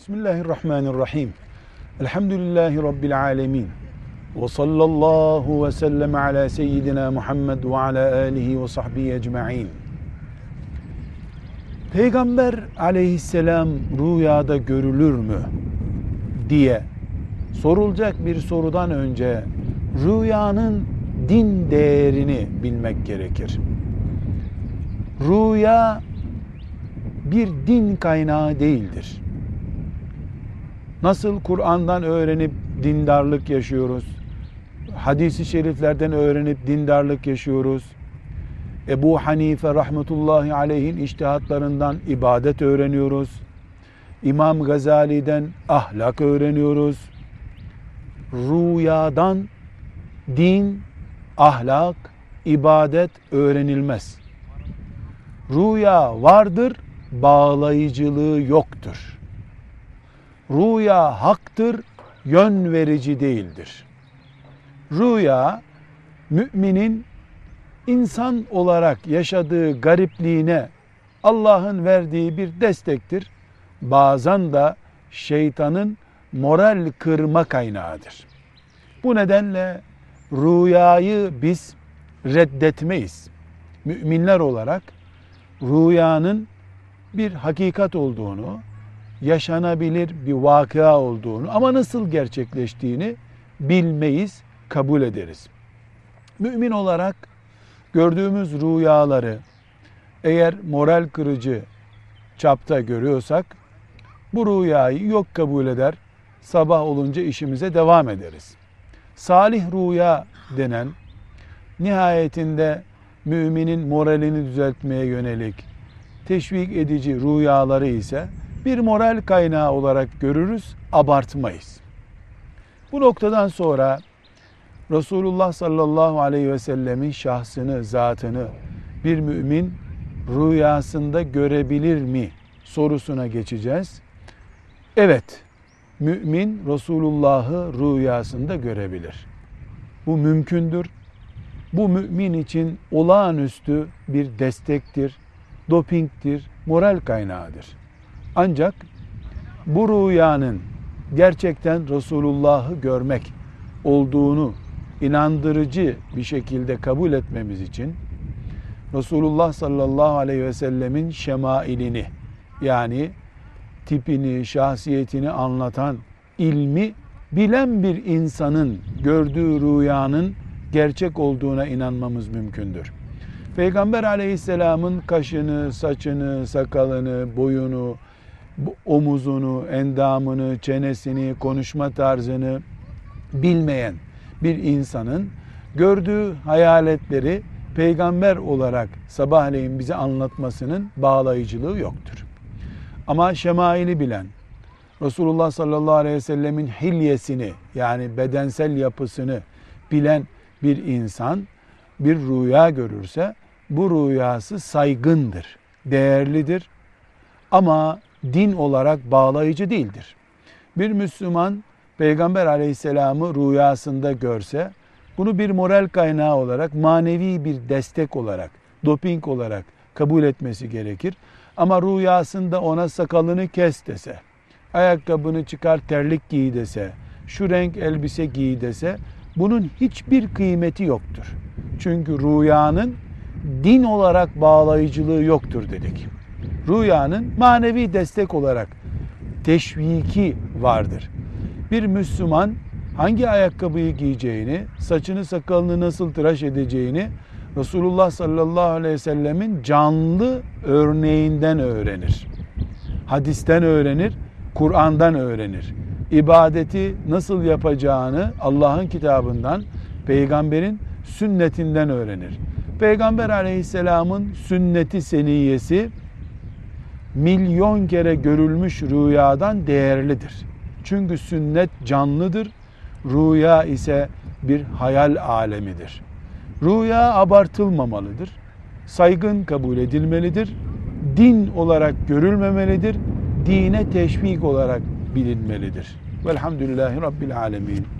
Bismillahirrahmanirrahim. Elhamdülillahi Rabbil alemin. Ve sallallahu ve sellem ala seyyidina Muhammed ve ala alihi ve sahbihi ecma'in. Peygamber aleyhisselam rüyada görülür mü diye sorulacak bir sorudan önce rüyanın din değerini bilmek gerekir. Rüya bir din kaynağı değildir. Nasıl Kur'an'dan öğrenip dindarlık yaşıyoruz? Hadisi şeriflerden öğrenip dindarlık yaşıyoruz. Ebu Hanife rahmetullahi aleyhin iştihatlarından ibadet öğreniyoruz. İmam Gazali'den ahlak öğreniyoruz. Rüyadan din, ahlak, ibadet öğrenilmez. Rüya vardır, bağlayıcılığı yoktur. Rüya haktır, yön verici değildir. Rüya müminin insan olarak yaşadığı garipliğine Allah'ın verdiği bir destektir. Bazen de şeytanın moral kırma kaynağıdır. Bu nedenle rüyayı biz reddetmeyiz. Müminler olarak rüyanın bir hakikat olduğunu, yaşanabilir bir vakıa olduğunu ama nasıl gerçekleştiğini bilmeyiz, kabul ederiz. Mümin olarak gördüğümüz rüyaları eğer moral kırıcı çapta görüyorsak bu rüyayı yok kabul eder, sabah olunca işimize devam ederiz. Salih rüya denen nihayetinde müminin moralini düzeltmeye yönelik teşvik edici rüyaları ise bir moral kaynağı olarak görürüz, abartmayız. Bu noktadan sonra Resulullah sallallahu aleyhi ve sellemin şahsını, zatını bir mümin rüyasında görebilir mi sorusuna geçeceğiz. Evet, mümin Resulullah'ı rüyasında görebilir. Bu mümkündür. Bu mümin için olağanüstü bir destektir, dopingtir, moral kaynağıdır. Ancak bu rüyanın gerçekten Resulullah'ı görmek olduğunu inandırıcı bir şekilde kabul etmemiz için Resulullah sallallahu aleyhi ve sellemin şemailini yani tipini, şahsiyetini anlatan ilmi bilen bir insanın gördüğü rüyanın gerçek olduğuna inanmamız mümkündür. Peygamber aleyhisselamın kaşını, saçını, sakalını, boyunu, omuzunu, endamını, çenesini, konuşma tarzını bilmeyen bir insanın gördüğü hayaletleri peygamber olarak sabahleyin bize anlatmasının bağlayıcılığı yoktur. Ama şemaili bilen, Resulullah sallallahu aleyhi ve sellemin hilyesini yani bedensel yapısını bilen bir insan bir rüya görürse bu rüyası saygındır, değerlidir ama din olarak bağlayıcı değildir. Bir Müslüman Peygamber aleyhisselamı rüyasında görse bunu bir moral kaynağı olarak, manevi bir destek olarak, doping olarak kabul etmesi gerekir. Ama rüyasında ona sakalını kes dese, ayakkabını çıkar terlik giy dese, şu renk elbise giy dese bunun hiçbir kıymeti yoktur. Çünkü rüyanın din olarak bağlayıcılığı yoktur dedik. Rüyanın manevi destek olarak teşviki vardır. Bir Müslüman hangi ayakkabıyı giyeceğini, saçını sakalını nasıl tıraş edeceğini Resulullah sallallahu aleyhi ve sellemin canlı örneğinden öğrenir. Hadisten öğrenir, Kur'an'dan öğrenir. İbadeti nasıl yapacağını Allah'ın kitabından, peygamberin sünnetinden öğrenir. Peygamber aleyhisselamın sünneti seniyesi milyon kere görülmüş rüyadan değerlidir. Çünkü sünnet canlıdır, rüya ise bir hayal alemidir. Rüya abartılmamalıdır. Saygın kabul edilmelidir. Din olarak görülmemelidir. Dine teşvik olarak bilinmelidir. Velhamdülillahi Rabbil Alemin.